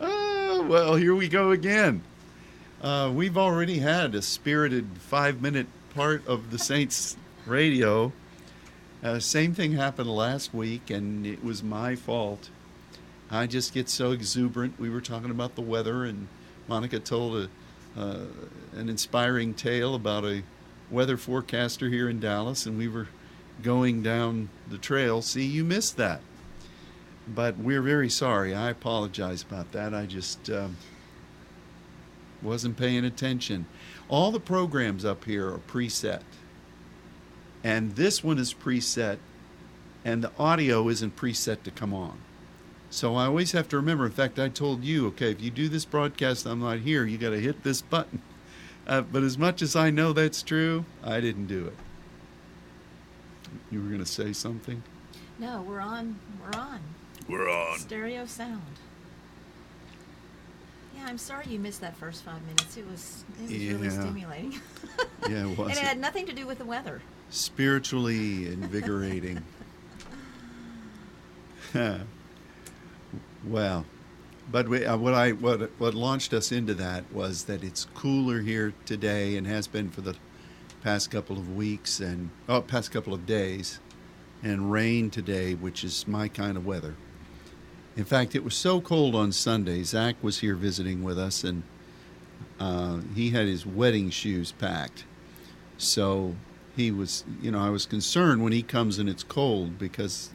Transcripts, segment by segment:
oh, well, here we go again. Uh, we've already had a spirited five minute part of the Saints radio. Uh, same thing happened last week, and it was my fault. I just get so exuberant. We were talking about the weather, and Monica told a, uh, an inspiring tale about a weather forecaster here in Dallas, and we were going down the trail. See, you missed that. But we're very sorry. I apologize about that. I just um, wasn't paying attention. All the programs up here are preset. And this one is preset, and the audio isn't preset to come on. So I always have to remember. In fact, I told you, okay, if you do this broadcast, I'm not here. You got to hit this button. Uh, but as much as I know that's true, I didn't do it. You were going to say something? No, we're on. We're on. We're on. Stereo sound. Yeah, I'm sorry you missed that first five minutes. It was it was really Yeah. stimulating. Yeah, it was. and it had nothing to do with the weather. Spiritually invigorating. well, but we, uh, what I what what launched us into that was that it's cooler here today and has been for the past couple of weeks and oh past couple of days, and rain today, which is my kind of weather. In fact, it was so cold on Sunday. Zach was here visiting with us, and uh, he had his wedding shoes packed. So he was, you know, I was concerned when he comes and it's cold because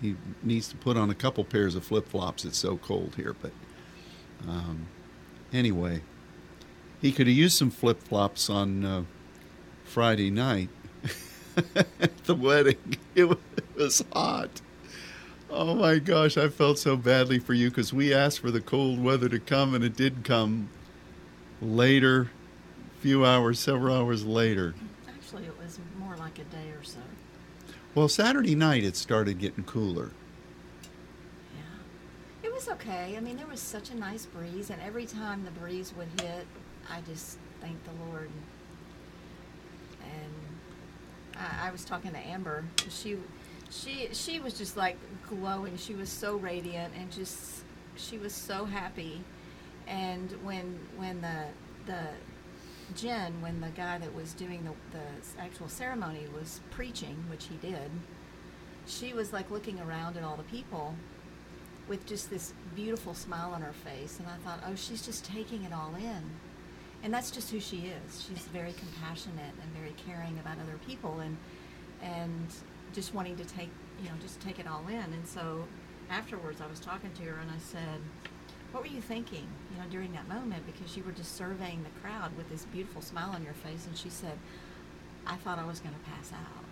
he needs to put on a couple pairs of flip flops. It's so cold here. But um, anyway, he could have used some flip flops on uh, Friday night at the wedding. It it was hot. Oh my gosh, I felt so badly for you because we asked for the cold weather to come and it did come later, few hours, several hours later. Actually, it was more like a day or so. Well, Saturday night it started getting cooler. Yeah. It was okay. I mean, there was such a nice breeze, and every time the breeze would hit, I just thanked the Lord. And I, I was talking to Amber. She, she, she was just like glowing. She was so radiant, and just she was so happy. And when when the the Jen, when the guy that was doing the, the actual ceremony was preaching, which he did, she was like looking around at all the people with just this beautiful smile on her face. And I thought, oh, she's just taking it all in. And that's just who she is. She's very compassionate and very caring about other people and, and just wanting to take, you know, just take it all in. And so afterwards, I was talking to her and I said, what were you thinking, you know, during that moment? Because you were just surveying the crowd with this beautiful smile on your face. And she said, I thought I was going to pass out.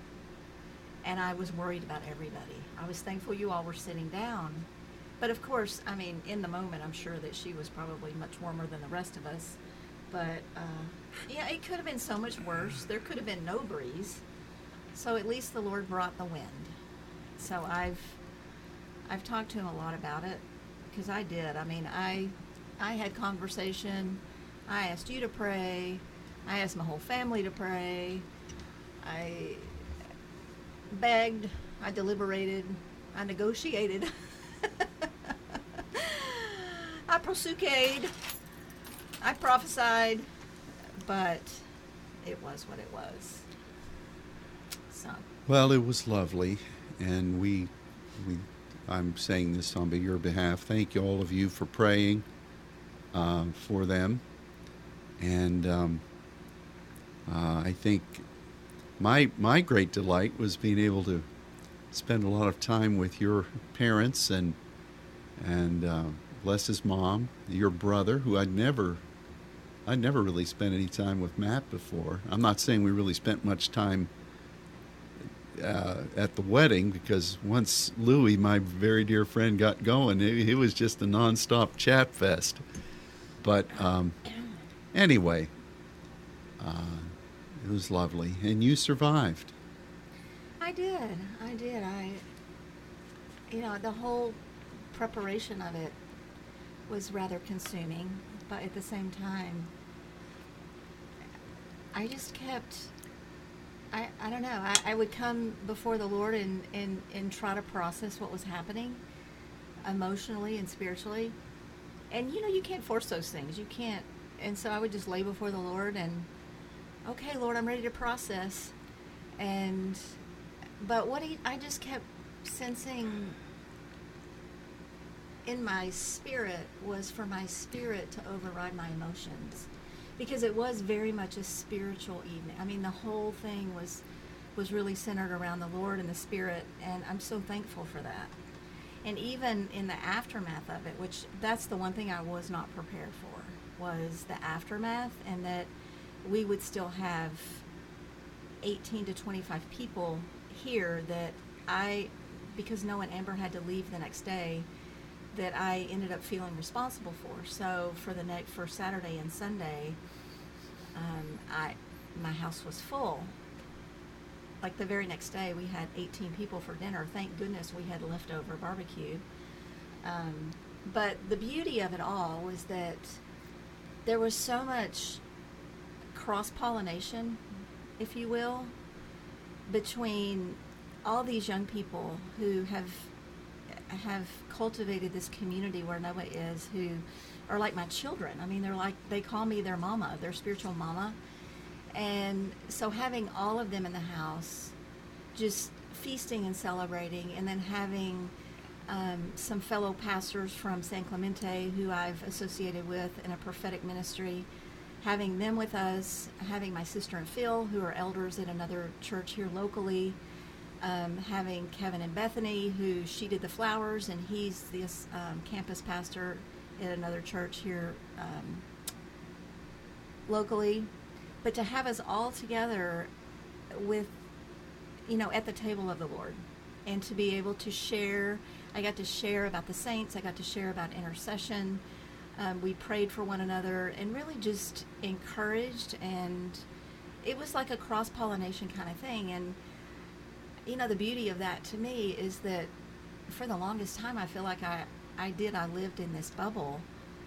And I was worried about everybody. I was thankful you all were sitting down. But of course, I mean, in the moment, I'm sure that she was probably much warmer than the rest of us. But uh, yeah, it could have been so much worse. There could have been no breeze. So at least the Lord brought the wind. So I've I've talked to him a lot about it because I did. I mean, I I had conversation. I asked you to pray. I asked my whole family to pray. I begged. I deliberated. I negotiated. I prosucade. I prophesied. But it was what it was. So, Well, it was lovely, and we, we, I'm saying this on your behalf. Thank you, all of you, for praying uh, for them, and um, uh, I think my my great delight was being able to spend a lot of time with your parents and and uh, Les's mom, your brother, who I'd never I'd never really spent any time with Matt before. I'm not saying we really spent much time uh, at the wedding because once Louis, my very dear friend, got going, it, it was just a nonstop chat fest. But um, anyway, uh, it was lovely, and you survived. I did. I did. I, you know, the whole preparation of it was rather consuming, but at the same time, I just kept. I, I don't know. I, I would come before the Lord and, and, and try to process what was happening. emotionally and spiritually. And you know, you can't force those things. You can't. And so I would just lay before the Lord and, okay, Lord, I'm ready to process. And, but what he, I just kept sensing in my spirit was for my spirit to override my emotions because it was very much a spiritual evening. I mean, the whole thing was was really centered around the Lord and the Spirit, and I'm so thankful for that. And even in the aftermath of it, which that's the one thing I was not prepared for, was the aftermath, and that we would still have 18 to 25 people here that I, because Noah and Amber had to leave the next day, that I ended up feeling responsible for. So for the next for Saturday and Sunday, um, I my house was full. Like the very next day, we had 18 people for dinner. Thank goodness we had leftover barbecue. Um, but the beauty of it all was that there was so much cross pollination, if you will, between all these young people who have have cultivated this community where Noah is, who are like my children. I mean, they're like they call me their mama, their spiritual mama, and so having all of them in the house, just feasting and celebrating, and then having um, some fellow pastors from San Clemente who I've associated with in a prophetic ministry, having them with us, having my sister and Phil, who are elders at another church here locally, um, having Kevin and Bethany, who she did the flowers, and he's the um, campus pastor at another church here um, locally. But to have us all together with, you know, at the table of the Lord, and to be able to share, I got to share about the saints, I got to share about intercession. Um, we prayed for one another and really just encouraged, and it was like a cross pollination kind of thing. And you know, the beauty of that to me is that for the longest time, I feel like I, I did, I lived in this bubble,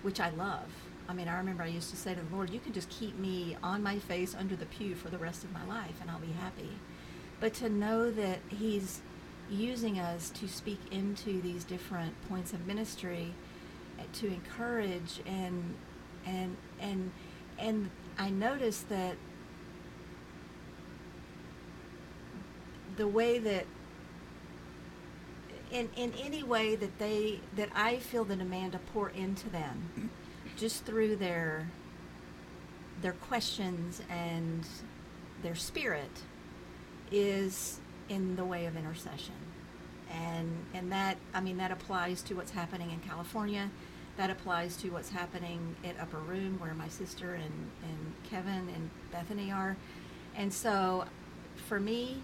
which I love. I mean, I remember I used to say to the Lord, you can just keep me on my face under the pew for the rest of my life and I'll be happy. But to know that He's using us to speak into these different points of ministry eh, to encourage and and and and I noticed that the way that in in any way that they that I feel the demand to pour into them just through their their questions and their spirit is in the way of intercession. And and that I mean that applies to what's happening in California. That applies to what's happening at Upper Room where my sister and, and Kevin and Bethany are. And so for me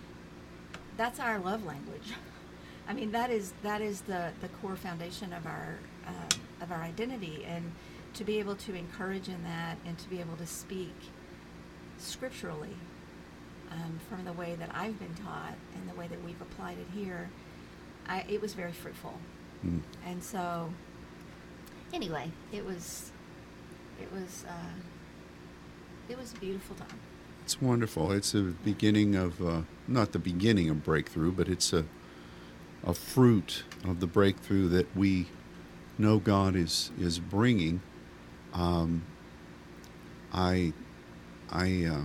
that's our love language. I mean, that is that is the the core foundation of our uh, of our identity, and to be able to encourage in that, and to be able to speak scripturally um, from the way that I've been taught and the way that we've applied it here, I, it was very fruitful. Mm. And so, anyway, it was it was uh, it was a beautiful time. It's wonderful. It's a beginning of, uh, not the beginning of breakthrough, but it's a, a fruit of the breakthrough that we know God is, is bringing. Um, I, I, uh,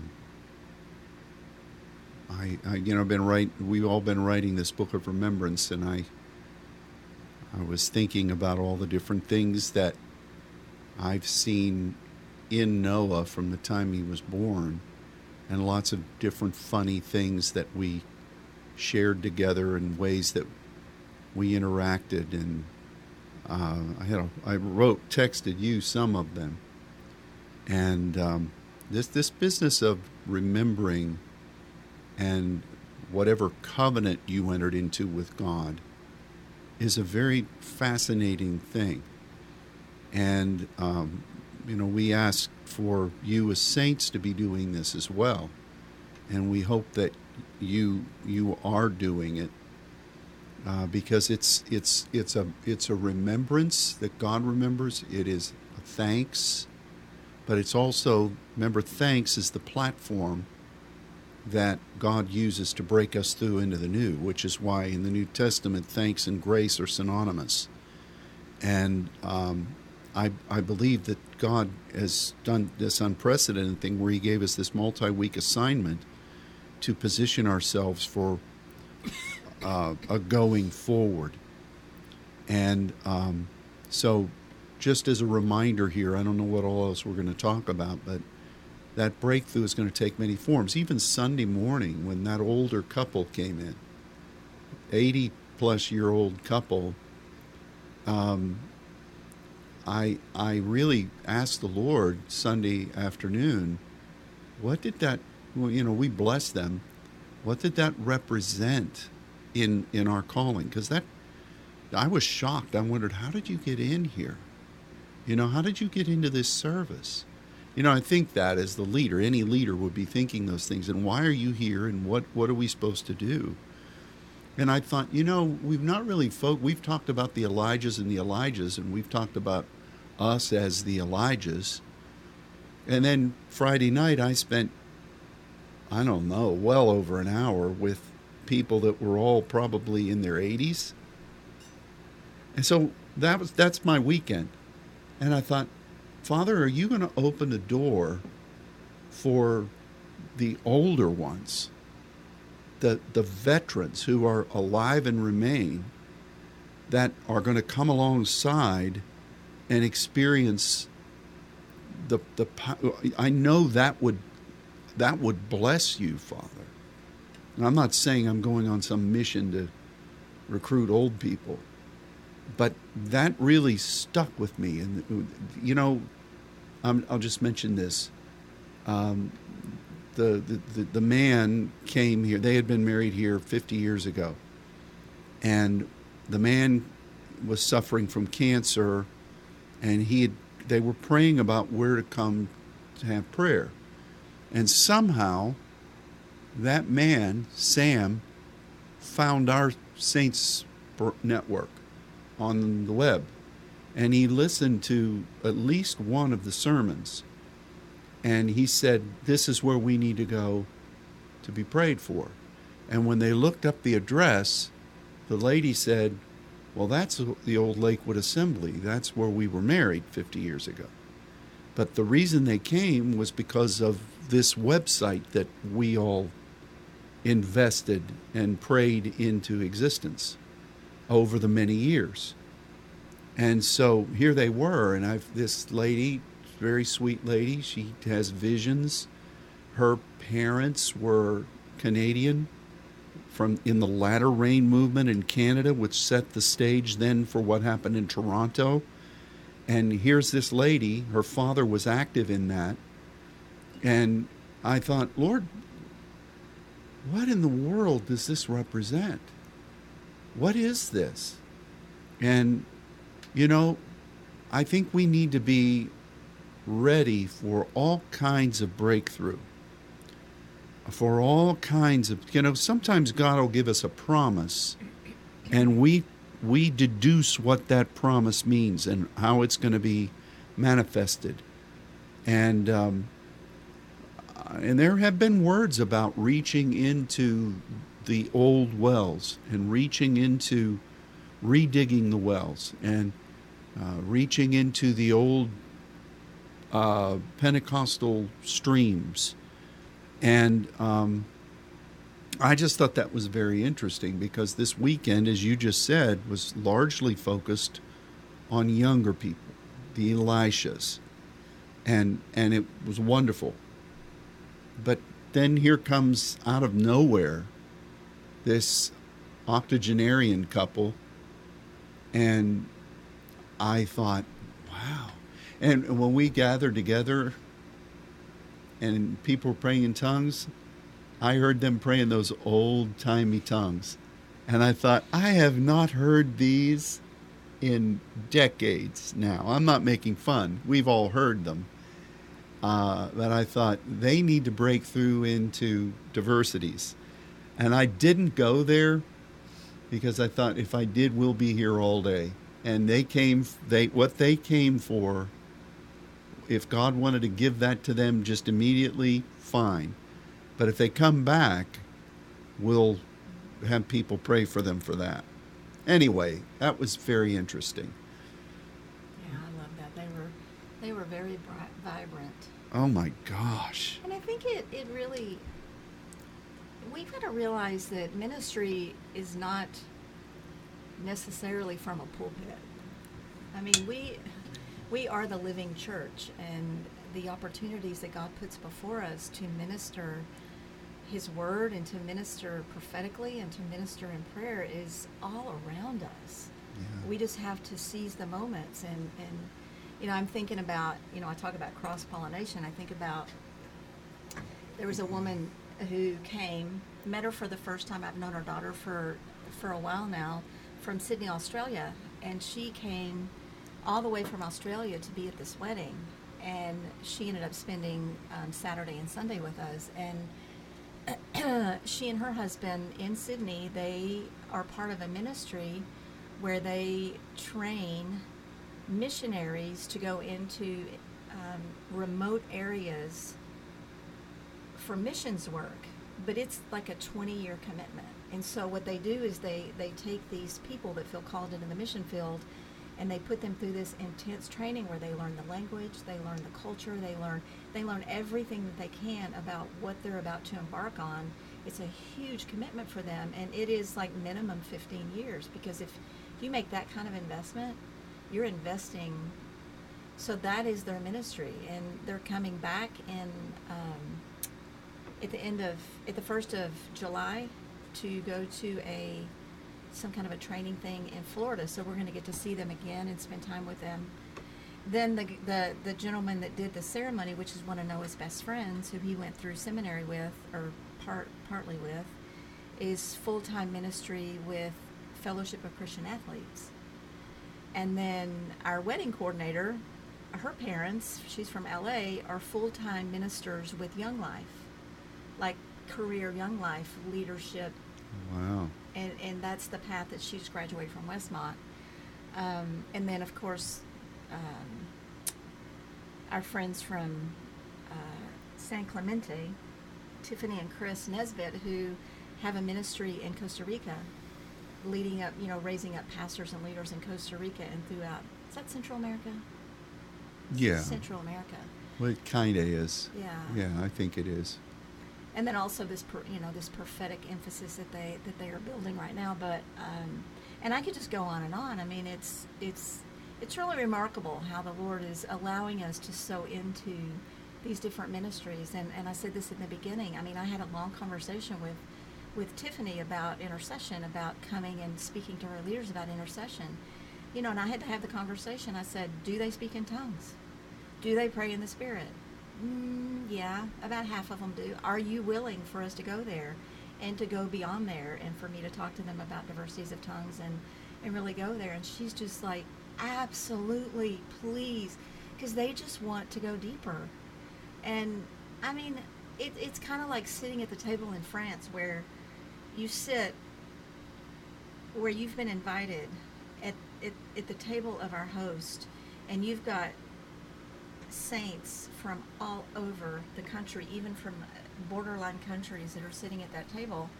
I, I, you know, been write. We've all been writing this book of remembrance, and I, I was thinking about all the different things that I've seen in Noah from the time he was born, and lots of different funny things that we shared together and ways that we interacted. And uh, I had a, I wrote texted you some of them. And um, this this business of remembering and whatever covenant you entered into with God is a very fascinating thing. And um, you know we ask for you as saints to be doing this as well. And we hope that you you are doing it uh, because it's it's it's a it's a remembrance that God remembers. It is thanks, but it's also remember thanks is the platform that God uses to break us through into the new, which is why in the New Testament thanks and grace are synonymous. And um, I, I believe that God has done this unprecedented thing where He gave us this multi week assignment to position ourselves for uh, a going forward. And um, so, just as a reminder here, I don't know what all else we're going to talk about, but that breakthrough is going to take many forms. Even Sunday morning, when that older couple came in, 80 plus year old couple, um, I, I really asked the Lord Sunday afternoon, what did that, you know, we bless them. What did that represent in, in our calling? Because that, I was shocked. I wondered, how did you get in here? You know, how did you get into this service? You know, I think that as the leader, any leader would be thinking those things. And why are you here? And what, what are we supposed to do? And I thought, you know, we've not really folk. We've talked about the Elijahs and the Elishas, and we've talked about us as the Elijahs. And then Friday night, I spent, I don't know, well over an hour with people that were all probably in their 80s. And so that was that's my weekend. And I thought, Father, are you going to open a door for the older ones, the the veterans who are alive and remain that are going to come alongside and experience the the I know that would that would bless you, Father. And I'm not saying I'm going on some mission to recruit old people, but that really stuck with me. And you know, i will just mention this. Um, the, the, the man came here. They had been married here 50 years ago, and the man was suffering from cancer and he had, they were praying about where to come to have prayer. And somehow that man, Sam, found our Saints network on the web. And he listened to at least one of the sermons. And he said, This is where we need to go to be prayed for. And when they looked up the address, the lady said, well, that's the old Lakewood Assembly. That's where we were married 50 years ago. But the reason they came was because of this website that we all invested and prayed into existence over the many years. And so here they were, and I've this lady, very sweet lady, she has visions. Her parents were Canadian from in the latter rain movement in Canada, which set the stage then for what happened in Toronto. And here's this lady, her father was active in that. And I thought, Lord, what in the world does this represent? What is this? And, you know, I think we need to be ready for all kinds of breakthrough for all kinds of you know sometimes god will give us a promise and we we deduce what that promise means and how it's going to be manifested. And um, and there have been words about reaching into the old wells and reaching into redigging the wells and uh, reaching into the old uh, Pentecostal streams and um, I just thought that was very interesting because this weekend, as you just said, was largely focused on younger people, the Elishas, and and it was wonderful. But then here comes out of nowhere this octogenarian couple, and I thought, wow. And when we gathered together and people praying in tongues, I heard them pray in those old timey tongues. And I thought, I have not heard these in decades now. I'm not making fun. We've all heard them. Uh, but I thought they need to break through into diversities. And I didn't go there because I thought if I did, we'll be here all day. And they came, they what they came for if God wanted to give that to them just immediately, fine. But if they come back, we'll have people pray for them for that. Anyway, that was very interesting. Yeah, I love that. They were they were very bri- vibrant. Oh my gosh. And I think it, it really, we've got to realize that ministry is not necessarily from a pulpit. I mean, we, we are the living church, and the opportunities that God puts before us to minister His word and to minister prophetically and to minister in prayer is all around us. Yeah. We just have to seize the moments and, and you know, I'm thinking about, you know, I talk about cross pollination. I think about there was a woman who came, met her for the first time. I've known her daughter for for a while now, from Sydney, Australia, and she came all the way from Australia to be at this wedding, and she ended up spending um, Saturday and Sunday with us, and she and her husband in Sydney, they are part of a ministry where they train missionaries to go into um, remote areas for missions work, but it's like a 20 year commitment. And so what they do is they, they take these people that feel called into the mission field and they put them through this intense training where they learn the language, they learn the culture, they learn they learn everything that they can about what they're about to embark on. It's a huge commitment for them and it is like minimum 15 years because if you make that kind of investment, you're investing so that is their ministry and they're coming back in um, at the end of at the first of july to go to a some kind of a training thing in florida so we're going to get to see them again and spend time with them then the, the the gentleman that did the ceremony which is one of noah's best friends who he went through seminary with or part partly with is full-time ministry with fellowship of christian athletes and then our wedding coordinator, her parents, she's from LA, are full time ministers with Young Life, like career Young Life leadership. Wow. And, and that's the path that she's graduated from Westmont. Um, and then, of course, um, our friends from uh, San Clemente, Tiffany and Chris Nesbitt, who have a ministry in Costa Rica leading up, you know, raising up pastors and leaders in Costa Rica and throughout. Is that Central America? Yeah. Central America. Well, it kind of is. Yeah. Yeah, I think it is. And then also this, you know, this prophetic emphasis that they that they are building right now. But um, and I could just go on and on. I mean, it's it's it's really remarkable how the Lord is allowing us to sow into these different ministries. And and I said this in the beginning. I mean, I had a long conversation with with Tiffany about intercession, about coming and speaking to her leaders about intercession. You know, and I had to have the conversation. I said, Do they speak in tongues? Do they pray in the Spirit? Mm, yeah, about half of them do. Are you willing for us to go there and to go beyond there and for me to talk to them about diversities of tongues and, and really go there? And she's just like, Absolutely, please. Because they just want to go deeper. And I mean, it, it's kind of like sitting at the table in France where you sit where you've been invited at, at, at the table of our host and you've got saints from all over the country even from borderline countries that are sitting at that table.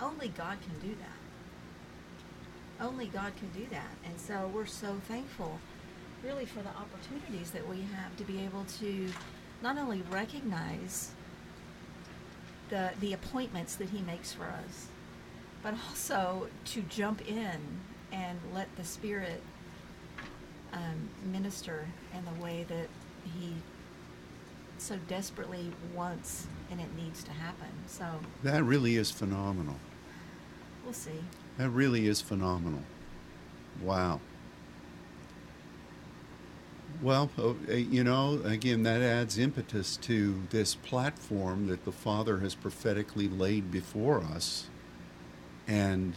Only god can do that. Only god can do that. And so we're so thankful really for the opportunities that we have to be able to not only recognize the the appointments that he makes for us, but also to jump in and let the Spirit um, minister in the way that he so desperately wants and it needs to happen. So That really is phenomenal. we'll see. That really is phenomenal. Wow. Well, uh, you know, again, that adds impetus to this platform that the Father has prophetically laid before us. And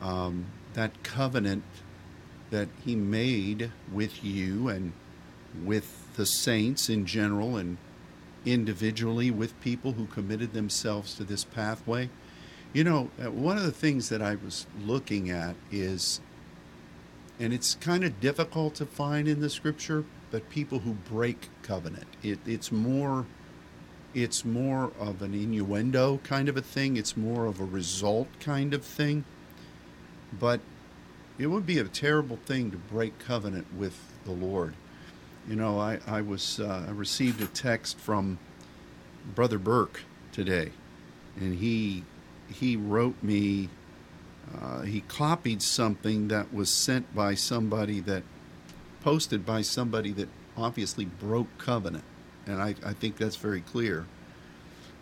um, that covenant that He made with you and with the saints in general and individually with people who committed themselves to this pathway. You know, uh, one of the things that I was looking at is and it's kind of difficult to find in the scripture but people who break covenant. It, it's more it's more of an innuendo kind of a thing. It's more of a result kind of thing. But it would be a terrible thing to break covenant with the lord You know, I, I was uh, I received a text from Brother Burke today, and he he wrote me. Uh, he copied something that was sent by somebody that posted by somebody that obviously broke covenant, and I, I think that's very clear.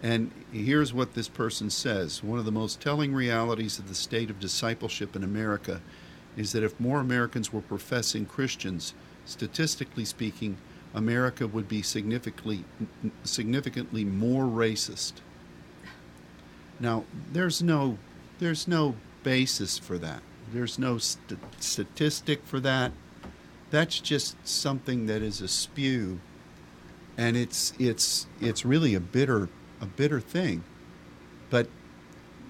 And here's what this person says One of the most telling realities of the state of discipleship in America is that if more Americans were professing Christians, statistically speaking, America would be significantly significantly more racist. Now, there's no there's no basis for that. There's no st- statistic for that. That's just something that is a spew, and it's it's it's really a bitter a bitter thing. But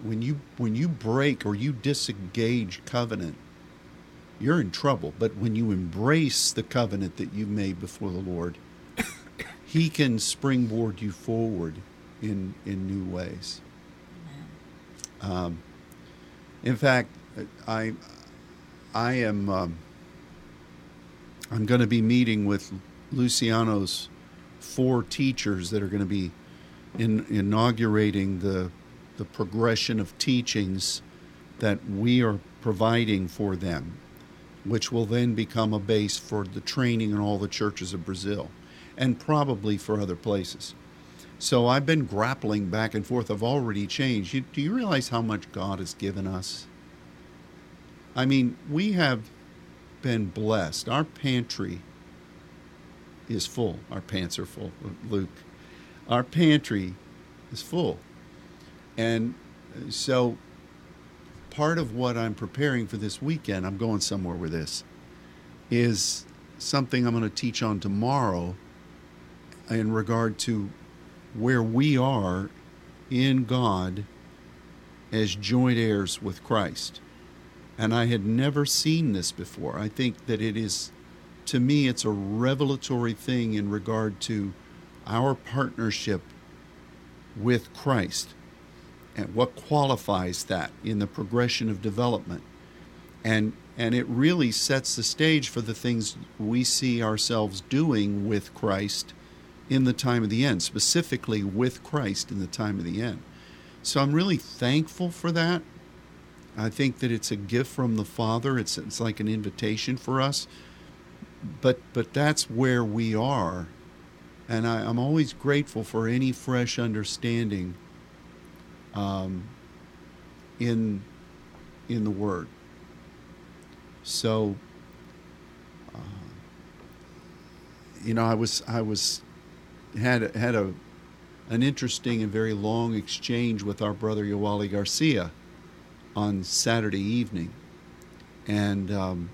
when you when you break or you disengage covenant, you're in trouble. But when you embrace the covenant that you made before the Lord, He can springboard you forward in in new ways. Um, in fact, I I am um, I'm going to be meeting with Luciano's four teachers that are going to be in inaugurating the the progression of teachings that we are providing for them, which will then become a base for the training in all the churches of Brazil and probably for other places. So I've been grappling back and forth. I've already changed. You, do you realize how much God has given us? I mean, we have been blessed. Our pantry is full. Our pants are full, Luke our pantry is full. And so part of what I'm preparing for this weekend, I'm going somewhere with this, is something I'm going to teach on tomorrow in regard to where we are in God as joint heirs with Christ. And I had never seen this before. I think that it is, to me, it's a revelatory thing in regard to our partnership with Christ and what qualifies that in the progression of development. And, and it really sets the stage for the things we see ourselves doing with Christ in the time of the end, specifically with Christ in the time of the end. So I'm really thankful for that. I think that it's a gift from the Father. It's, it's like an invitation for us. But, but that's where we are and I, am always grateful for any fresh understanding um, in in the Word. So, uh, you know, I was I was had had a an interesting and very long exchange with our brother Yawali Garcia on Saturday evening, and um,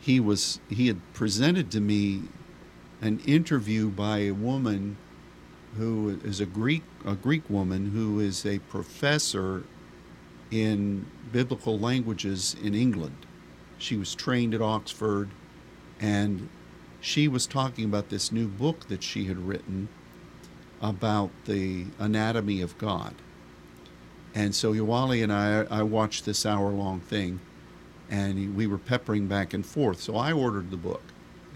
he was he had presented to me an interview by a woman who is a Greek a Greek woman who is a professor in biblical languages in England. She was trained at Oxford and she was talking about this new book that she had written about the anatomy of God. And so Yawali and I, I watched this hour long thing and we were peppering back and forth. So I ordered the book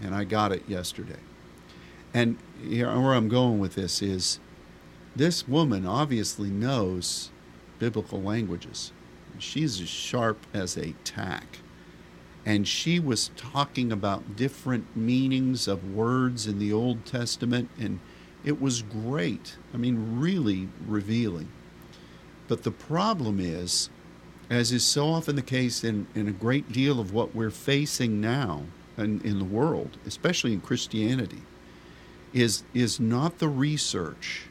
and I got it yesterday. And here, where I'm going with this is this woman obviously knows biblical languages. She's as sharp as a tack. And she was talking about different meanings of words in the Old Testament, and it was great. I mean, really revealing. But the problem is, as is so often the case in, in a great deal of what we're facing now in, in the world, especially in Christianity, is, is not the research,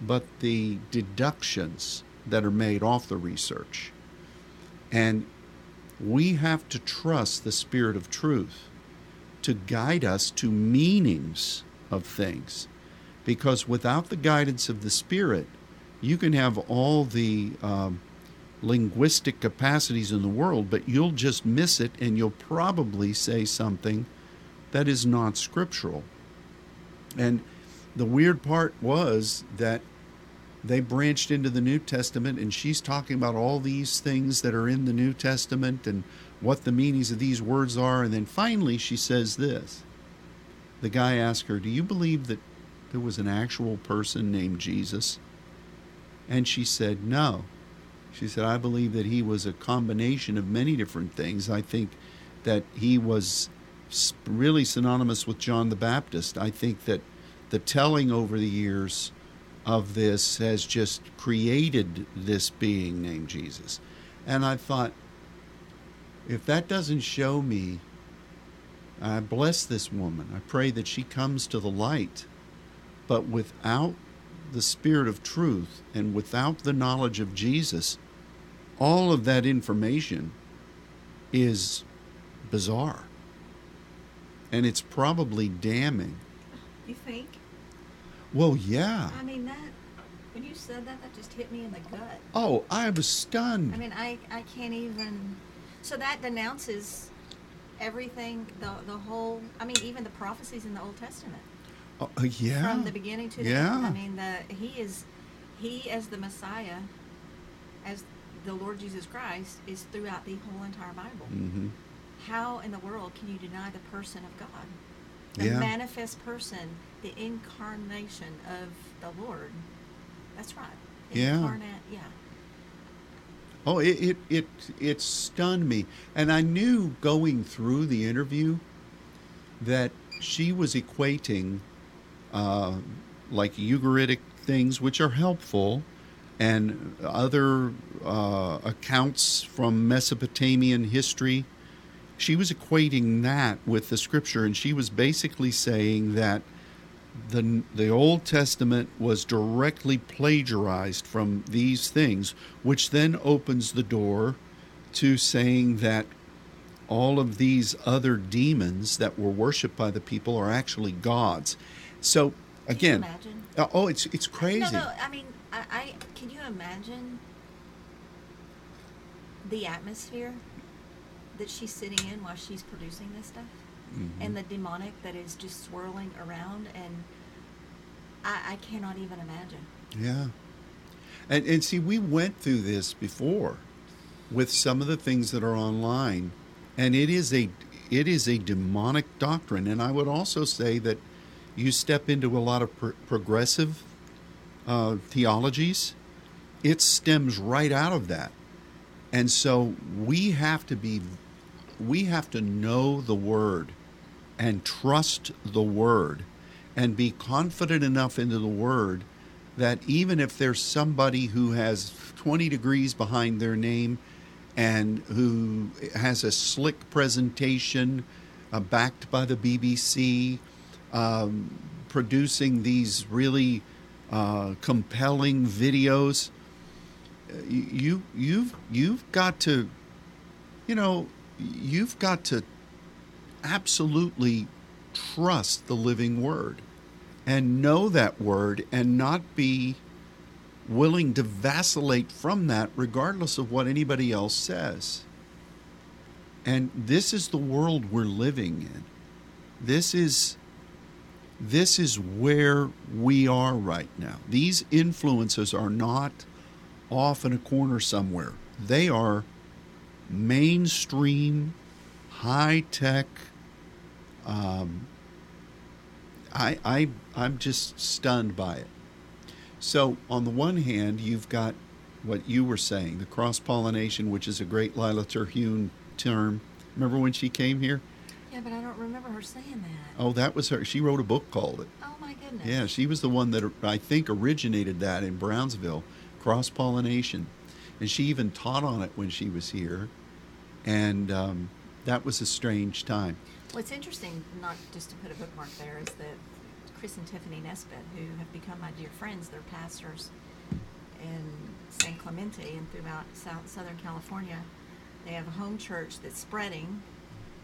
but the deductions that are made off the research. And we have to trust the Spirit of truth to guide us to meanings of things. Because without the guidance of the Spirit, you can have all the um, linguistic capacities in the world, but you'll just miss it and you'll probably say something that is not scriptural. And the weird part was that they branched into the New Testament, and she's talking about all these things that are in the New Testament and what the meanings of these words are. And then finally, she says this the guy asked her, Do you believe that there was an actual person named Jesus? And she said, No. She said, I believe that he was a combination of many different things. I think that he was really synonymous with John the Baptist. I think that the telling over the years of this has just created this being named Jesus. And I thought, if that doesn't show me, I bless this woman. I pray that she comes to the light. But without the Spirit of truth and without the knowledge of Jesus, all of that information is bizarre. And it's probably damning. You think? Well, yeah. I mean that. When you said that, that just hit me in the gut. Oh, I was stunned. I mean, I I can't even. So that denounces everything. The the whole. I mean, even the prophecies in the Old Testament. Oh, uh, yeah. From the beginning to the Yeah. end. I mean, the he is, he as the Messiah, as the Lord Jesus Christ is throughout the whole entire Bible. hmm How in the world can you deny the person of God? The Yeah. manifest person, the incarnation of the Lord. That's right. Yeah. Incarnate, yeah. Oh, it, it it it stunned me, and I knew going through the interview that she was equating uh, like Ugaritic things, which are helpful, and other uh, accounts from Mesopotamian history. She was equating that with the scripture, and she was basically saying that the the Old Testament was directly plagiarized from these things, which then opens the door to saying that all of these other demons that were worshipped by the people are actually gods. So again, uh, oh, it's it's crazy. No, no. I mean, I, I can you imagine the atmosphere that she's sitting in while she's producing this stuff, Mhm. and the demonic that is just swirling around, and I, I cannot even imagine. Yeah. And and see we went through this before with some of the things that are online and it is a it is a demonic doctrine and I would also say that you step into a lot of pro- progressive uh, theologies it stems right out of that. And so we have to be we have to know the word and trust the word and be confident enough into the word that even if there's somebody who has 20 degrees behind their name and who has a slick presentation uh, backed by the BBC, um, producing these really uh, compelling videos, uh, you you've you've got to, you know, you've got to absolutely trust the living word and know that word and not be willing to vacillate from that regardless of what anybody else says. And this is the world we're living in. This is this is where we are right now. These influences are not off in a corner somewhere. They are mainstream, high tech. Um, I, I, I'm just stunned by it. So, on the one hand, you've got what you were saying, the cross pollination, which is a great Lila Terhune term. Remember when she came here? Yeah, but I don't remember her saying that. Oh, that was her. She wrote a book called it. Oh my goodness. Yeah, she was the one that I think originated that in Brownsville, cross pollination. And she even taught on it when she was here. And um, that was a strange time. What's interesting, not just to put a bookmark there, is that Chris and Tiffany Nesbitt, who have become my dear friends, they're pastors in San Clemente and throughout South, Southern California. They have a home church that's spreading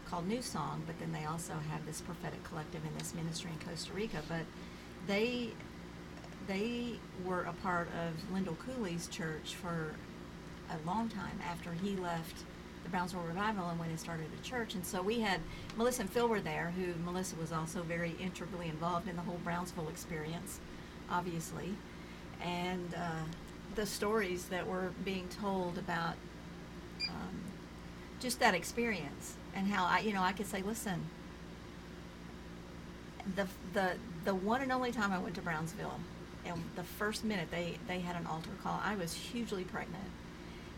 called New Song, but then they also have this prophetic collective in this ministry in Costa Rica. But they they were a part of Lindell Cooley's church for a long time after he left Brownsville Revival and went and started a church. And so we had Melissa and Phil were there, who Melissa was also very integrally involved in the whole Brownsville experience, obviously. And uh, the stories that were being told about um, just that experience and how I, you know, I could say, listen, the the the one and only time I went to Brownsville, and the first minute they they had an altar call, I was hugely pregnant,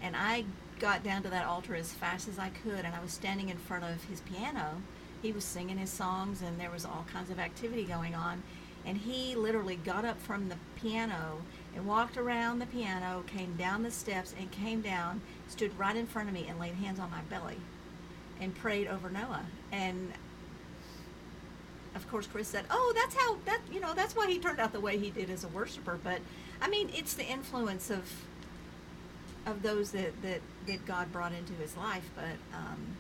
and I got down to that altar as fast as I could, and I was standing in front of his piano. He was singing his songs, and there was all kinds of activity going on, and he literally got up from the piano and walked around the piano, came down the steps, and came down, stood right in front of me, and laid hands on my belly, and prayed over Noah, and of course chris said oh that's how that you know that's why he turned out the way he did as a worshiper. But i mean it's the influence of of those that that, that god brought into his life but um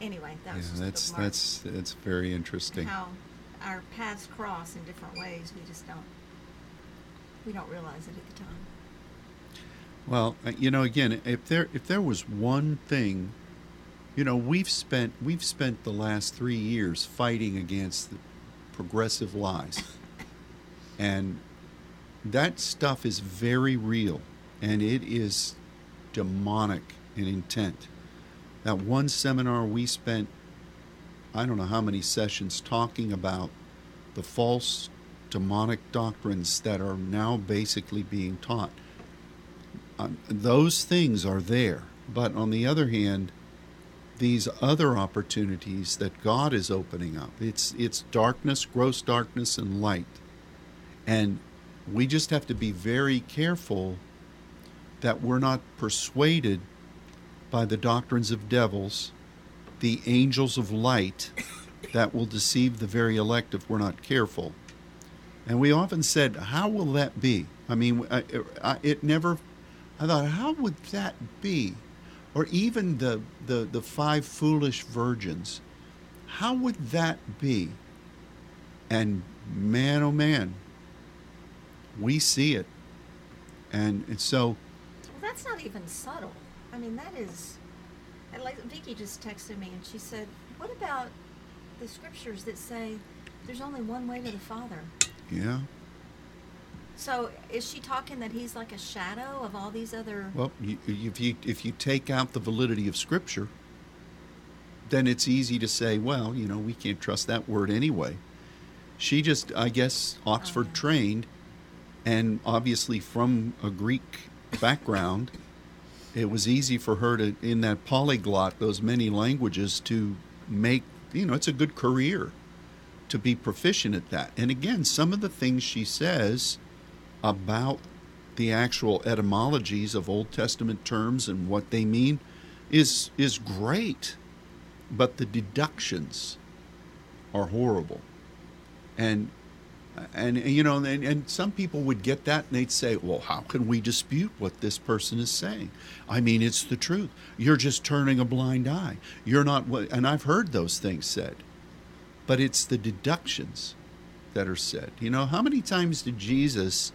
anyway that Yeah, was that's that's that's very interesting. how our paths cross in different ways we just don't we don't realize it at the time. Well, uh, you know, again, if there if there was one thing, you know, we've spent we've spent the last three years fighting against the progressive lies, and that stuff is very real, and it is demonic in intent. That one seminar we spent, I don't know how many sessions talking about the false demonic doctrines that are now basically being taught um, those things are there. But on the other hand, these other opportunities that God is opening up, it's it's darkness, gross darkness, and light, and we just have to be very careful that we're not persuaded by the doctrines of devils, the angels of light, that will deceive the very elect if we're not careful. And we often said, how will that be? I mean, I, I, it never. I thought, how would that be? Or even the, the, the five foolish virgins, how would that be? And man, oh man, we see it. And, and so, that's not even subtle i mean that is and like vicky just texted me and she said what about the scriptures that say there's only one way to the father yeah. So is she talking that he's like a shadow of all these other? Well, you, if you if you take out the validity of Scripture, then it's easy to say, well, you know, we can't trust that word anyway. She just, I guess, Oxford trained, and obviously from a Greek background, it was easy for her to, in that polyglot, those many languages, to make, you know, it's a good career to be proficient at that. And again, some of the things she says about the actual etymologies of Old Testament terms and what they mean is is great, but the deductions are horrible. And and you know, and, and some people would get that and they'd say, "Well, how can we dispute what this person is saying? I mean, it's the truth. You're just turning a blind eye. You're not." And I've heard those things said, but it's the deductions that are said. You know, how many times did Jesus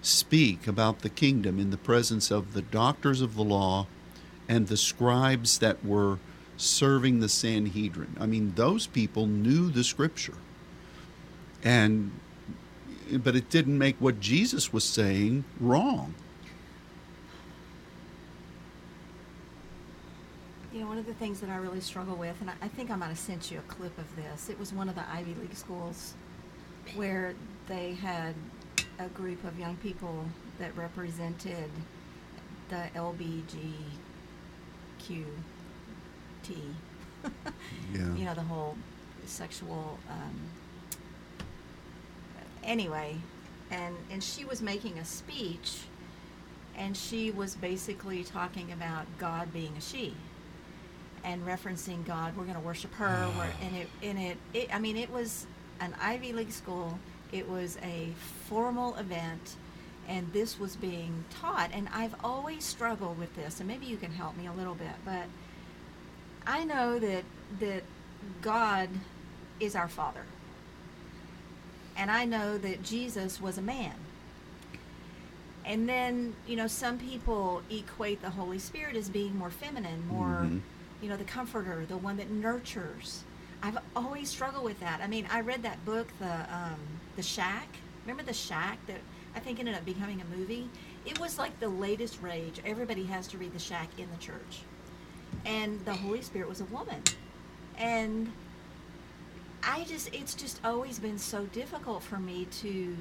speak about the kingdom in the presence of the doctors of the law and the scribes that were serving the Sanhedrin? I mean, those people knew the scripture. And but it didn't make what Jesus was saying wrong. You know, one of the things that I really struggle with, and I, think I might have sent you a clip of this. It was one of the Ivy League schools where they had a group of young people that represented the LBGQT. Yeah. you know, the whole sexual. Um, anyway, and and she was making a speech, and she was basically talking about God being a she, and referencing God. We're going to worship her. we're, ah. and it and it, it. I mean, it was an Ivy League school. It was a formal event. And this was being taught, and I've always struggled with this, and maybe you can help me a little bit. But I know that that God is our Father. And I know that Jesus was a man. And then, you know, some people equate the Holy Spirit as being more feminine, more, Mhm. you know, the comforter, the one that nurtures. I've always struggled with that. I mean, I read that book, the um, the Shack. Remember the Shack that I think ended up becoming a movie? It was like the latest rage. Everybody has to read the Shack in the church. And the Holy Spirit was a woman. And I just it's just always been so difficult for me to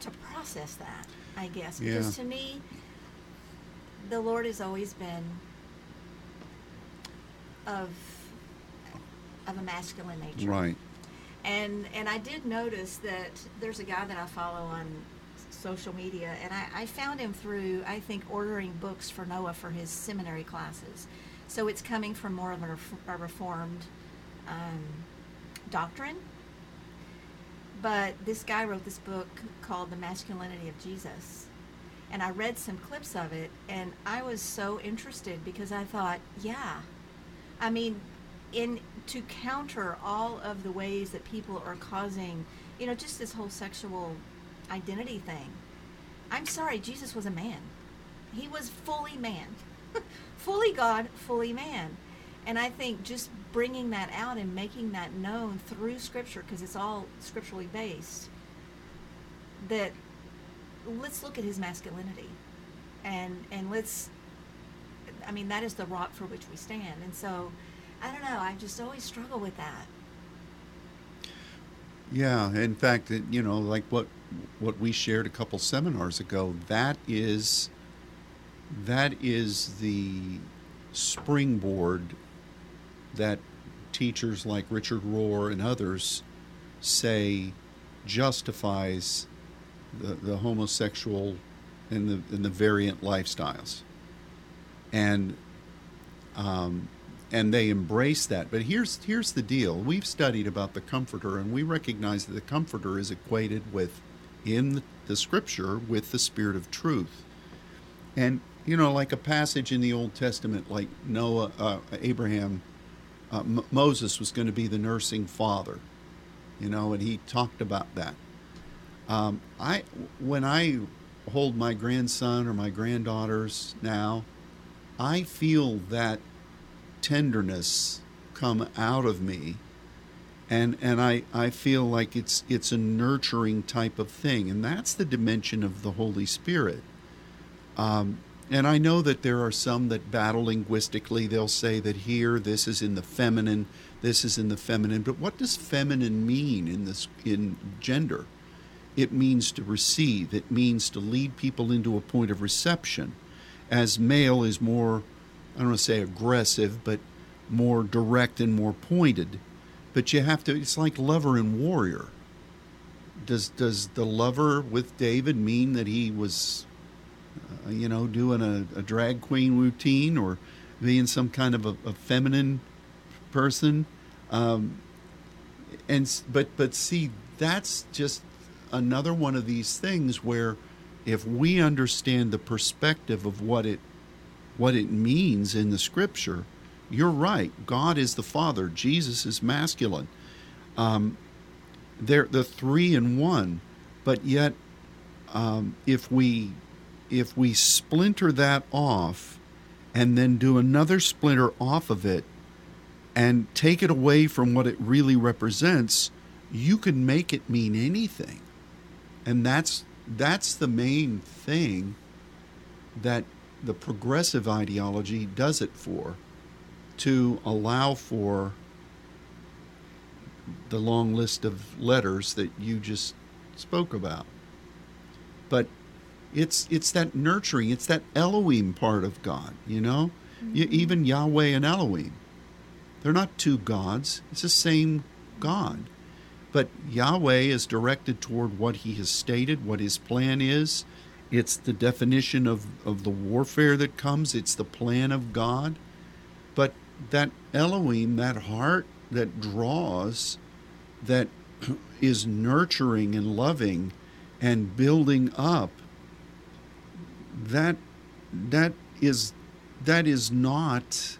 to process that. I guess because Yeah. to me, the Lord has always been of of a masculine nature. Right. And and I did notice that there's a guy that I follow on social media, and I, I found him through I think ordering books for Noah for his seminary classes. So it's coming from more of a, a reformed um, doctrine. But this guy wrote this book called The Masculinity of Jesus. And I read some clips of it, and I was so interested because I thought, yeah, I mean, in to counter all of the ways that people are causing, you know, just this whole sexual identity thing. I'm sorry, Jesus was a man. He was fully man, fully God, fully man. And I think just bringing that out and making that known through Scripture, because it's all scripturally based, that let's look at his masculinity, and and let's I mean, that is the rock for which we stand. And so, I don't know. I just always struggle with that. Yeah, in fact, you know, like what what we shared a couple seminars ago, that is that is the springboard that teachers like Richard Rohr and others say justifies the, the homosexual and the and the variant lifestyles. And um, and they embrace that. But here's here's the deal: we've studied about the Comforter, and we recognize that the Comforter is equated with, in the Scripture, with the Spirit of Truth. And you know, like a passage in the Old Testament, like Noah, uh, Abraham, uh, M- Moses was going to be the nursing father, you know, and he talked about that. Um, I when I hold my grandson or my granddaughters now, I feel that tenderness come out of me and and I, I feel like it's it's a nurturing type of thing and that's the dimension of the Holy Spirit um, and I know that there are some that battle linguistically they'll say that here this is in the feminine this is in the feminine but what does feminine mean in this in gender it means to receive it means to lead people into a point of reception as male is more I don't want to say aggressive, but more direct and more pointed. But you have to. It's like lover and warrior. Does does the lover with David mean that he was, uh, you know, doing a, a drag queen routine or being some kind of a, a feminine person? Um, and but but see, that's just another one of these things where if we understand the perspective of what it what it means in the scripture, you're right. God is the Father. Jesus is masculine. Um, they're the three in one, but yet, um, if we if we splinter that off, and then do another splinter off of it, and take it away from what it really represents, you can make it mean anything, and that's that's the main thing that the progressive ideology does it for to allow for the long list of letters that you just spoke about. But it's it's that nurturing it's that elohim part of god you know Y- mm-hmm. even yahweh and elohim they're not two gods it's the same god but yahweh is directed toward what he has stated what his plan is it's the definition of, of the warfare that comes. It's the plan of God. But that Elohim, that heart that draws, that is nurturing and loving and building up, that that is that is not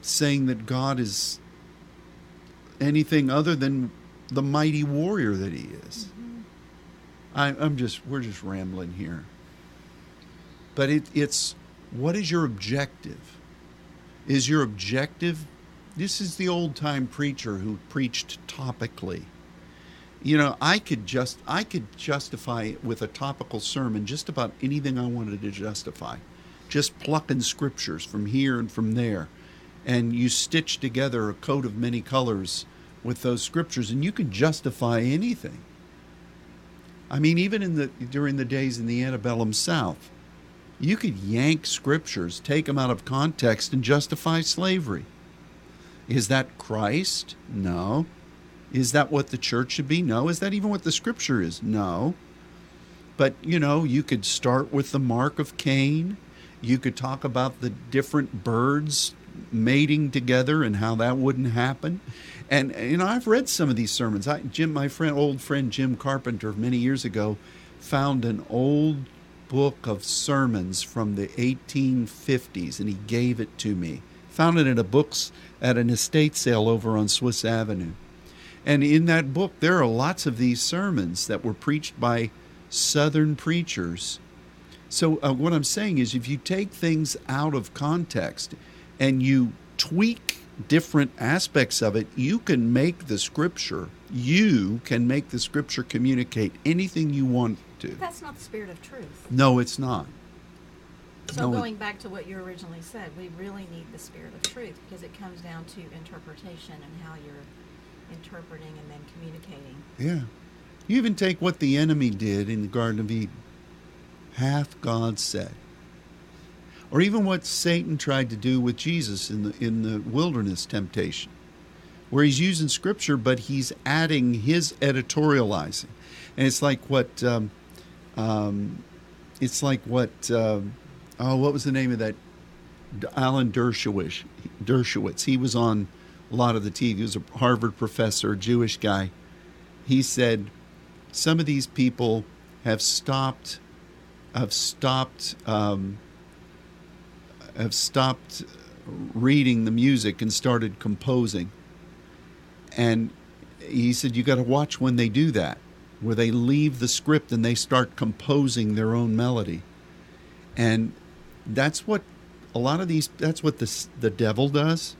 saying that God is anything other than the mighty warrior that he is. Mm-hmm. I, I'm just we're just rambling here. But it, it's what is your objective? Is your objective? This is the old time preacher who preached topically. You know, I could just I could justify with a topical sermon just about anything I wanted to justify, just plucking scriptures from here and from there, and you stitch together a coat of many colors with those scriptures, and you can justify anything. I mean, even in the during the days in the antebellum South, you could yank scriptures, take them out of context, and justify slavery. Is that Christ? No. Is that what the church should be? No. Is that even what the scripture is? No. But, you know, you could start with the mark of Cain. You could talk about the different birds mating together and how that wouldn't happen. And you know, I've read some of these sermons. I, Jim, my friend, old friend Jim Carpenter, many years ago, found an old book of sermons from the 1850s, and he gave it to me. Found it in a books at an estate sale over on Swiss Avenue. And in that book, there are lots of these sermons that were preached by Southern preachers. So, uh, what I'm saying is, if you take things out of context and you tweak different aspects of it, you can make the scripture, you can make the scripture communicate anything you want to. That's not the spirit of truth. No, it's not. So No, going back to what you originally said, we really need the spirit of truth because it comes down to interpretation and how you're interpreting and then communicating. Yeah. You even take what the enemy did in the Garden of Eden. Hath God said. Or even what Satan tried to do with Jesus in the in the wilderness temptation. Where he's using scripture, but he's adding his editorializing. And it's like what um, um, it's like what um oh what was the name of that Alan Dershowitz Dershowitz he was on a lot of the TV he was a Harvard professor Jewish guy. He said some of these people have stopped have stopped um, have stopped reading the music and started composing. And he said you got to watch when they do that where they leave the script and they start composing their own melody. And that's what a lot of these that's what the the devil does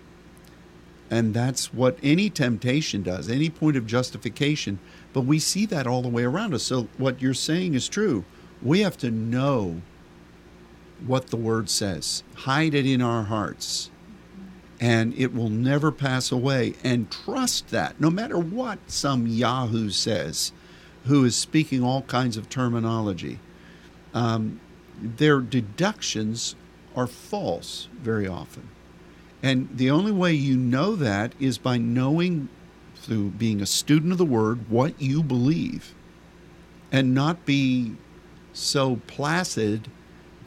and that's what any temptation does any point of justification. But we see that all the way around us. So what you're saying is true. We have to know what the word says. Hide it in our hearts. And it will never pass away. And trust that. No matter what some yahoo says who is speaking all kinds of terminology um, their deductions are false very often. And the only way you know that is by knowing, through being a student of the Word, what you believe. And not be so placid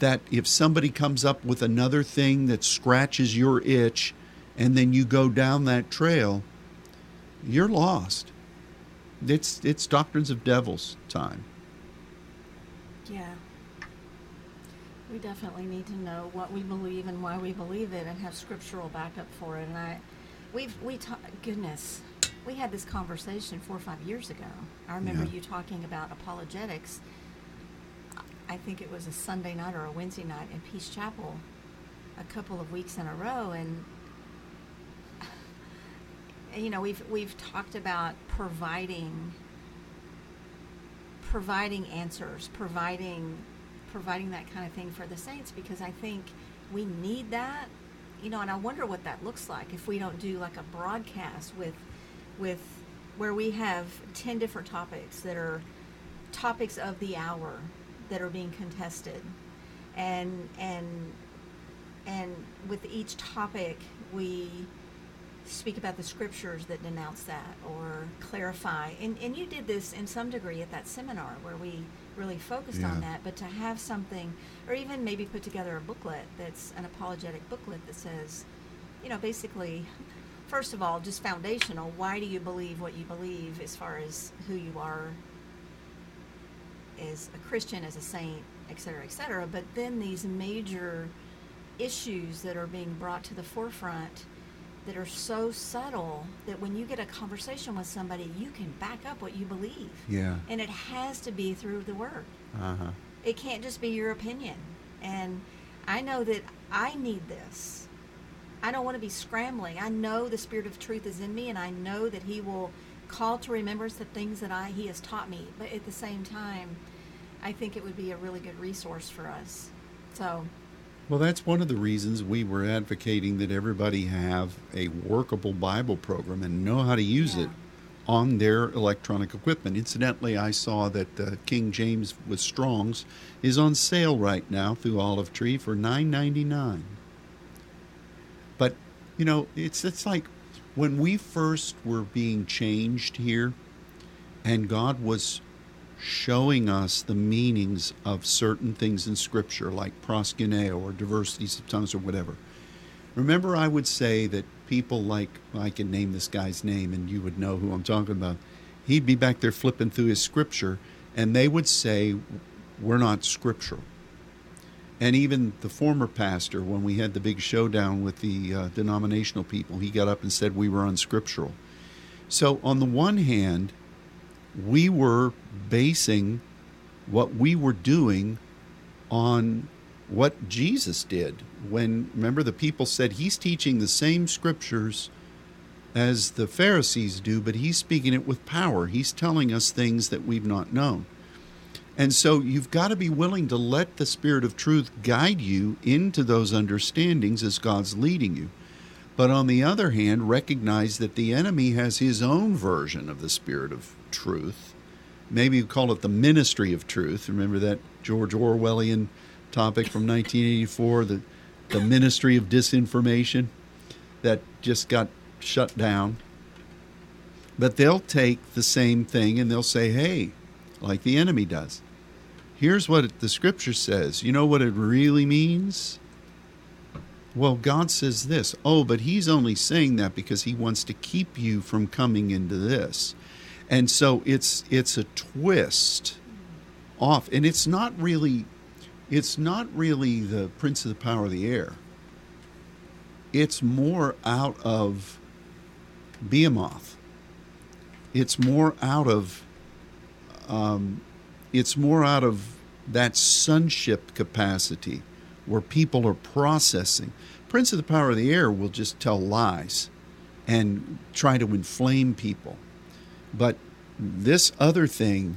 that if somebody comes up with another thing that scratches your itch and then you go down that trail, you're lost. It's, it's doctrines of devils time. Yeah. We definitely need to know what we believe and why we believe it and have scriptural backup for it. And I, we've, we ta- goodness, we had this conversation four or five years ago. I remember Yeah. you talking about apologetics. I think it was a Sunday night or a Wednesday night in Peace Chapel a couple of weeks in a row. And, you know, we've, we've talked about providing providing answers, providing providing that kind of thing for the saints because I think we need that. You know, and I wonder what that looks like if we don't do like a broadcast with with where we have 10 different topics that are topics of the hour that are being contested. And and and with each topic we speak about the scriptures that denounce that or clarify. And, and you did this in some degree at that seminar where we really focused on that. But to have something, or even maybe put together a booklet that's an apologetic booklet that says, you know, basically, first of all, just foundational. Why do you believe what you believe as far as who you are as a Christian, as a saint, et cetera, et cetera. But then these major issues that are being brought to the forefront that are so subtle that when you get a conversation with somebody, you can back up what you believe. Yeah. And it has to be through the word. Uh huh. It can't just be your opinion. And I know that I need this. I don't want to be scrambling. I know the spirit of truth is in me and I know that he will call to remembrance the things that I he has taught me. But at the same time, I think it would be a really good resource for us. So Well, that's one of the reasons we were advocating that everybody have a workable Bible program and know how to use Yeah. it on their electronic equipment. Incidentally, I saw that uh, King James with Strong's is on sale right now through Olive Tree for nine ninety nine. But you know, it's it's like when we first were being changed here, and God was showing us the meanings of certain things in Scripture, like proskuneo or diversities of tongues or whatever. Remember, I would say that people like I can name this guy's name, and you would know who I'm talking about. He'd be back there flipping through his Scripture, and they would say, "We're not scriptural." And even the former pastor, when we had the big showdown with the uh, denominational people, he got up and said we were unscriptural. So, on the one hand, we were basing what we were doing on what Jesus did. When, remember, the people said he's teaching the same scriptures as the Pharisees do, but he's speaking it with power. He's telling us things that we've not known. And so you've got to be willing to let the Spirit of truth guide you into those understandings as God's leading you. But on the other hand, recognize that the enemy has his own version of the Spirit of truth. Maybe you call it the ministry of truth. Remember that George Orwellian topic from 1984, the, the ministry of disinformation that just got shut down. But they'll take the same thing and they'll say, hey, like the enemy does. Here's what the scripture says. You know what it really means? Well, God says this. Oh, but he's only saying that because he wants to keep you from coming into this. And so it's it's a twist off and it's not really it's not really the prince of the power of the air. It's more out of Behemoth. It's more out of um, it's more out of that sonship capacity where people are processing. Prince of the Power of the Air will just tell lies and try to inflame people. But this other thing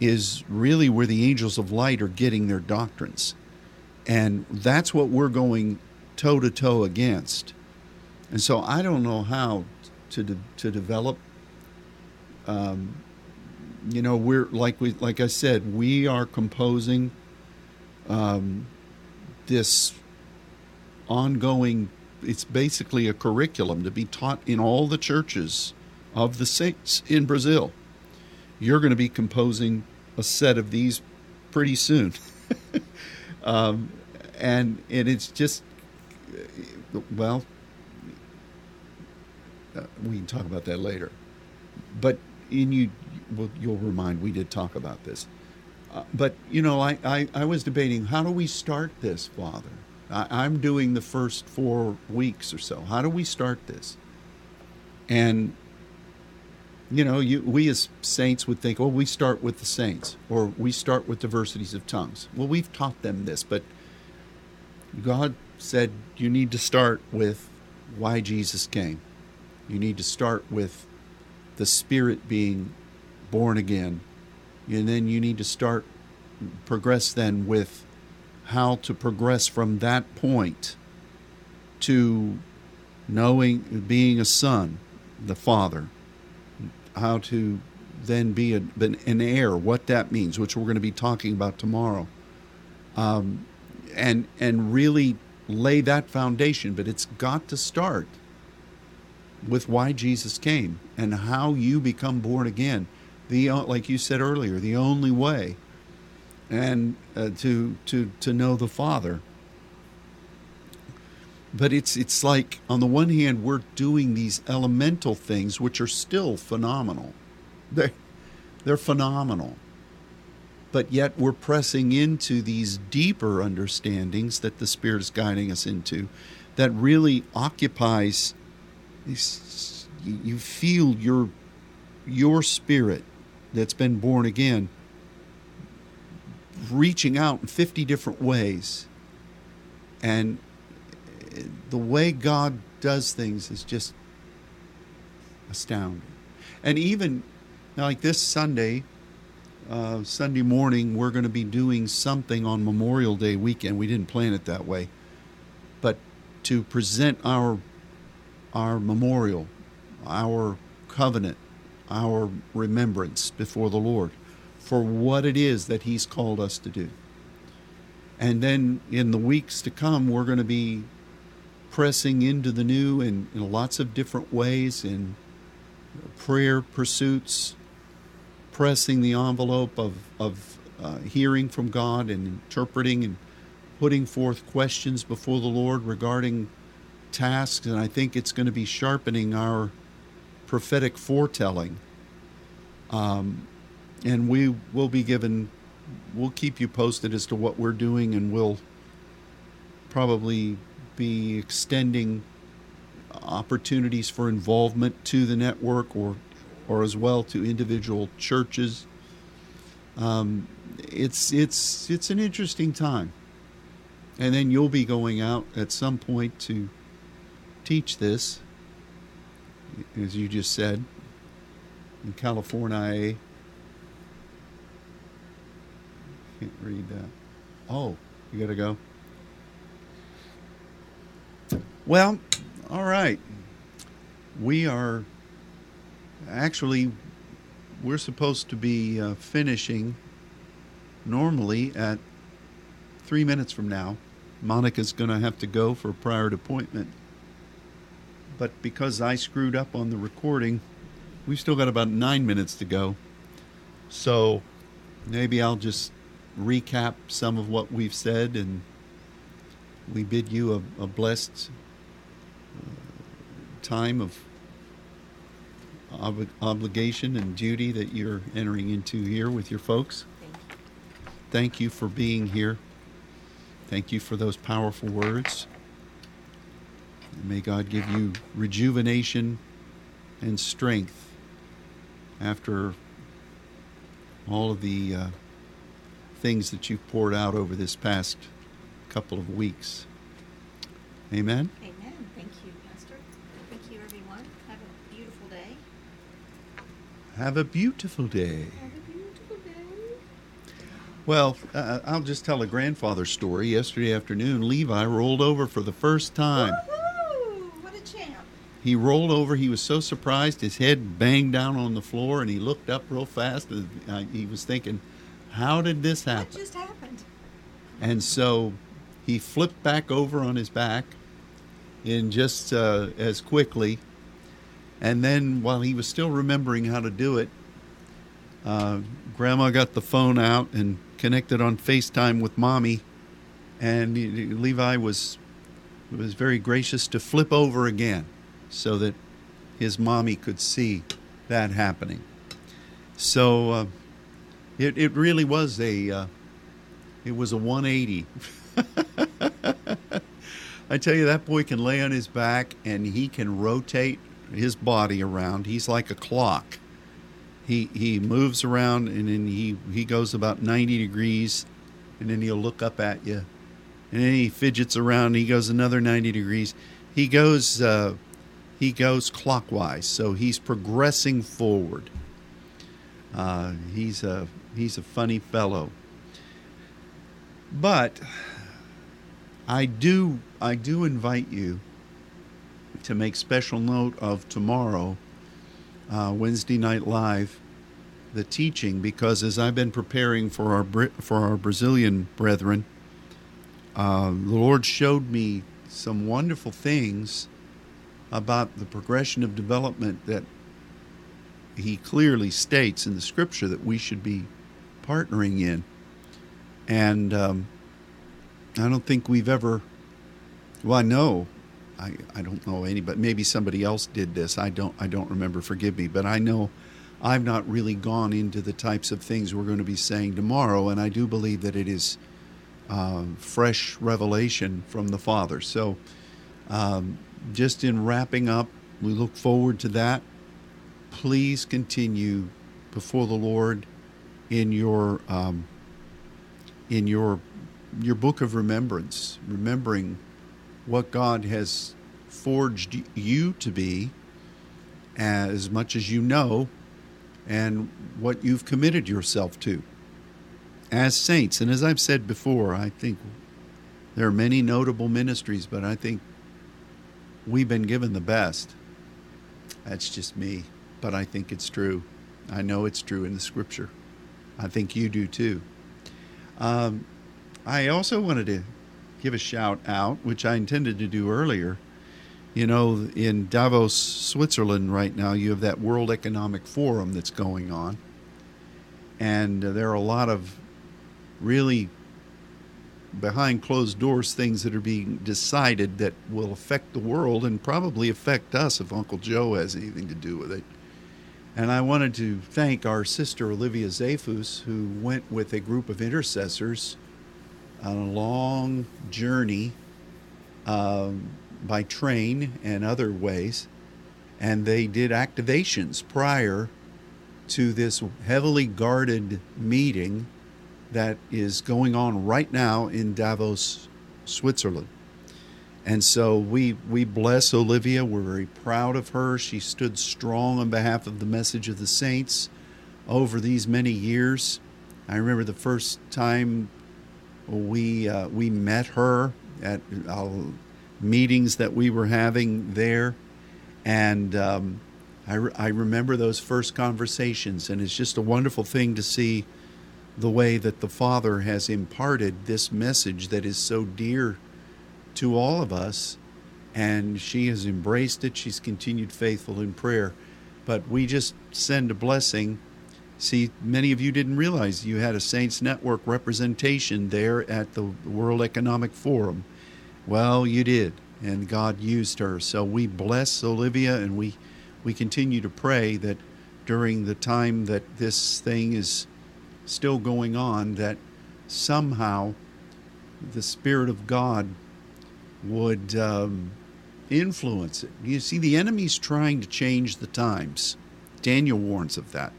is really where the angels of light are getting their doctrines. And that's what we're going toe to toe against. And so I don't know how to, de- to develop um, you know we're like we like I said we are composing um, this ongoing it's basically a curriculum to be taught in all the churches of the saints in Brazil you're going to be composing a set of these pretty soon um, and and it's just well uh, we can talk about that later but in you well, you'll remind we did talk about this. Uh, but you know, I, I, I was debating how do we start this, Father? I, I'm doing the first four weeks or so. How do we start this? And you know, you, we as saints would think, well, we start with the saints, or we start with diversities of tongues. Well, we've taught them this, but God said you need to start with why Jesus came. You need to start with the Spirit being born again. And then you need to start, progress then with how to progress from that point to knowing, being a son, the Father, how to then be a, an heir, what that means, which we're going to be talking about tomorrow. Um, and, and really lay that foundation, but it's got to start with why Jesus came and how you become born again. The like you said earlier, the only way, and uh, to to to know the Father. But it's it's like on the one hand we're doing these elemental things which are still phenomenal. They they're phenomenal. But yet we're pressing into these deeper understandings that the Spirit is guiding us into that really occupies you feel your your spirit that's been born again reaching out in 50 different ways and the way god does things is just astounding and even like this sunday uh, Sunday morning we're going to be doing something on Memorial Day weekend. We didn't plan it that way, but to present our our memorial, our covenant, our remembrance before the Lord for what it is that He's called us to do. And then in the weeks to come, we're going to be pressing into the new in, in lots of different ways in prayer pursuits, pressing the envelope of, of uh, hearing from God and interpreting and putting forth questions before the Lord regarding tasks. And I think it's going to be sharpening our prophetic foretelling. Um, and we will be given, we'll keep you posted as to what we're doing, and we'll probably be extending opportunities for involvement to the network or or as well to individual churches. Um, it's it's it's an interesting time, and then you'll be going out at some point to teach this, as you just said, in California. Can't read that. Oh, you got to go. Well, all right. We are actually we're supposed to be uh, finishing normally at three minutes from now. Monica's going to have to go for a prior appointment. But because I screwed up on the recording, we've still got about nine minutes to go. So maybe I'll just recap some of what we've said and we bid you a, a blessed time of ob- obligation and duty that you're entering into here with your folks. Thank you. Thank you for being here. Thank you for those powerful words. And may God give you rejuvenation and strength after all of the uh, things that you've poured out over this past couple of weeks. Amen. Amen. Thank you, Pastor. Thank you, everyone. Have a beautiful day. Have a beautiful day. Have a beautiful day. Well, uh, I'll just tell a grandfather story. Yesterday afternoon, Levi rolled over for the first time. Woohoo! What a champ. He rolled over. He was so surprised. His head banged down on the floor, and he looked up real fast. And uh, he was thinking, "How did this What happen?" just happened? And so he flipped back over on his back in just uh, as quickly. And then, while he was still remembering how to do it, uh, Grandma got the phone out and connected on FaceTime with Mommy. And Levi was was very gracious to flip over again, so that his mommy could see that happening. So uh, it it really was a uh, it was a 180. I tell you, that boy can lay on his back and he can rotate his body around. He's like a clock. He he moves around and then he he goes about 90 degrees, and then he'll look up at you, and then he fidgets around. He goes another 90 degrees. He goes uh, he goes clockwise, so he's progressing forward. Uh, he's a he's a funny fellow. But I do I do invite you to make special note of tomorrow, uh, Wednesday night live, the teaching because as I've been preparing for our for our Brazilian brethren, uh, the Lord showed me some wonderful things about the progression of development that He clearly states in the Scripture that we should be partnering in and um, I don't think we've ever. Well, I know, I, I don't know any, but maybe somebody else did this. I don't I don't remember. Forgive me, but I know I've not really gone into the types of things we're going to be saying tomorrow, and I do believe that it is uh, fresh revelation from the Father. So, um, just in wrapping up, we look forward to that. Please continue before the Lord in your. Um, in your your book of remembrance, remembering what God has forged you to be, as much as you know, and what you've committed yourself to as saints. And as I've said before, I think there are many notable ministries, but I think we've been given the best. That's just me, but I think it's true. I know it's true in the scripture. I think you do too. Um, I also wanted to give a shout out, which I intended to do earlier. You know, in Davos, Switzerland, right now, you have that World Economic Forum that's going on. And uh, there are a lot of really behind closed doors things that are being decided that will affect the world and probably affect us if Uncle Joe has anything to do with it. And I wanted to thank our sister Olivia Zafus, who went with a group of intercessors on a long journey um, by train and other ways. And they did activations prior to this heavily guarded meeting that is going on right now in Davos, Switzerland. And so we, we bless Olivia. We're very proud of her. She stood strong on behalf of the message of the saints over these many years. I remember the first time we, uh, we met her at uh, meetings that we were having there. And um, I, re- I remember those first conversations, and it's just a wonderful thing to see the way that the Father has imparted this message that is so dear to all of us. And she has embraced it. She's continued faithful in prayer. But we just send a blessing. See, many of you didn't realize you had a Saints Network representation there at the World Economic Forum. Well, you did, and God used her. So we bless Olivia and we, we continue to pray that during the time that this thing is still going on that somehow the Spirit of God would um, influence it. You see, the enemy's trying to change the times. Daniel warns of that.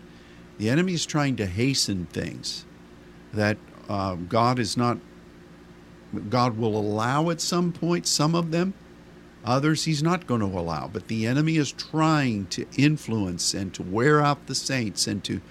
The enemy is trying to hasten things that uh, God is not, God will allow at some point, some of them. Others he's not going to allow. But the enemy is trying to influence and to wear out the saints and to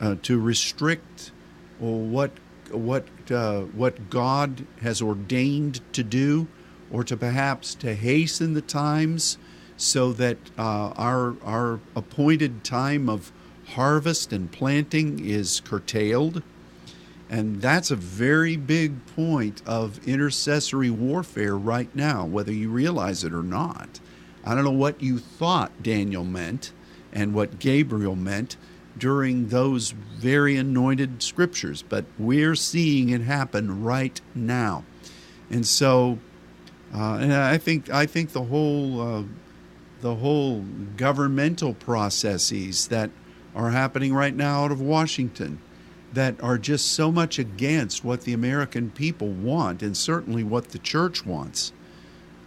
uh, to restrict what what uh, what God has ordained to do, or to perhaps to hasten the times so that uh, our our appointed time of harvest and planting is curtailed. And that's a very big point of intercessory warfare right now, whether you realize it or not. I don't know what you thought Daniel meant and what Gabriel meant, during those very anointed scriptures, but we're seeing it happen right now. And so, uh, and I think I think the whole uh, the whole governmental processes that are happening right now out of Washington that are just so much against what the American people want, and certainly what the church wants,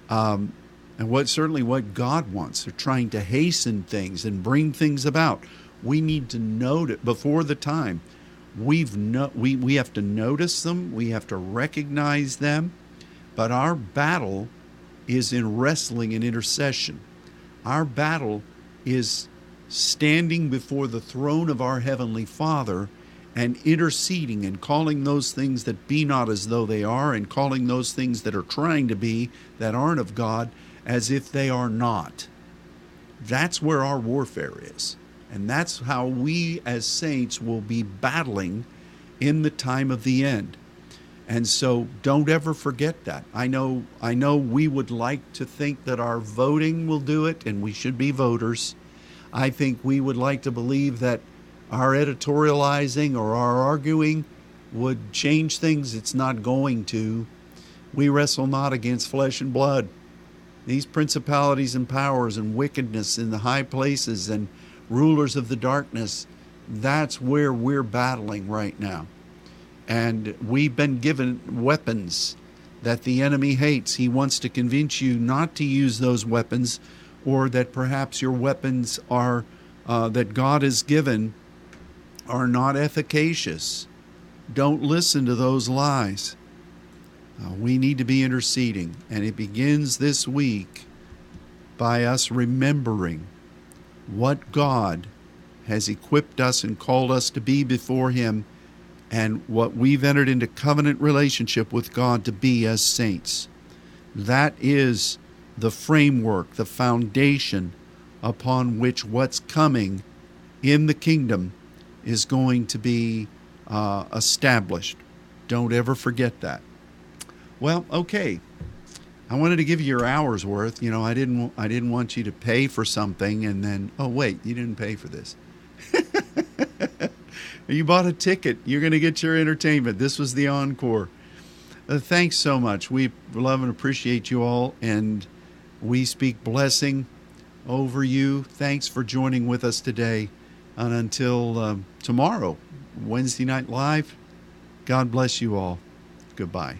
um, and what certainly what God wants. They're trying to hasten things and bring things about we need to note it before the time. We've no, we, we have to notice them, we have to recognize them, but our battle is in wrestling and intercession. Our battle is standing before the throne of our Heavenly Father and interceding and calling those things that be not as though they are, and calling those things that are trying to be that aren't of God as if they are not. That's where our warfare is. And that's how we as saints will be battling in the time of the end. And so don't ever forget that. I know I know we would like to think that our voting will do it and we should be voters. I think we would like to believe that our editorializing or our arguing would change things. It's not going to. We wrestle not against flesh and blood. These principalities and powers and wickedness in the high places and rulers of the darkness, that's where we're battling right now. And we've been given weapons that the enemy hates. He wants to convince you not to use those weapons, or that perhaps your weapons are uh, that God has given are not efficacious. Don't listen to those lies. Uh, we need to be interceding, and it begins this week by us remembering what God has equipped us and called us to be before Him, and what we've entered into covenant relationship with God to be as saints. That is the framework, the foundation upon which what's coming in the kingdom is going to be uh, established. Don't ever forget that. Well, okay. I wanted to give you your hours worth. You know, I didn't. I didn't want you to pay for something and then, oh wait, you didn't pay for this. you bought a ticket. You're going to get your entertainment. This was the encore. Uh, thanks so much. We love and appreciate you all, and we speak blessing over you. Thanks for joining with us today. And until um, tomorrow, Wednesday Night Live, God bless you all. Goodbye.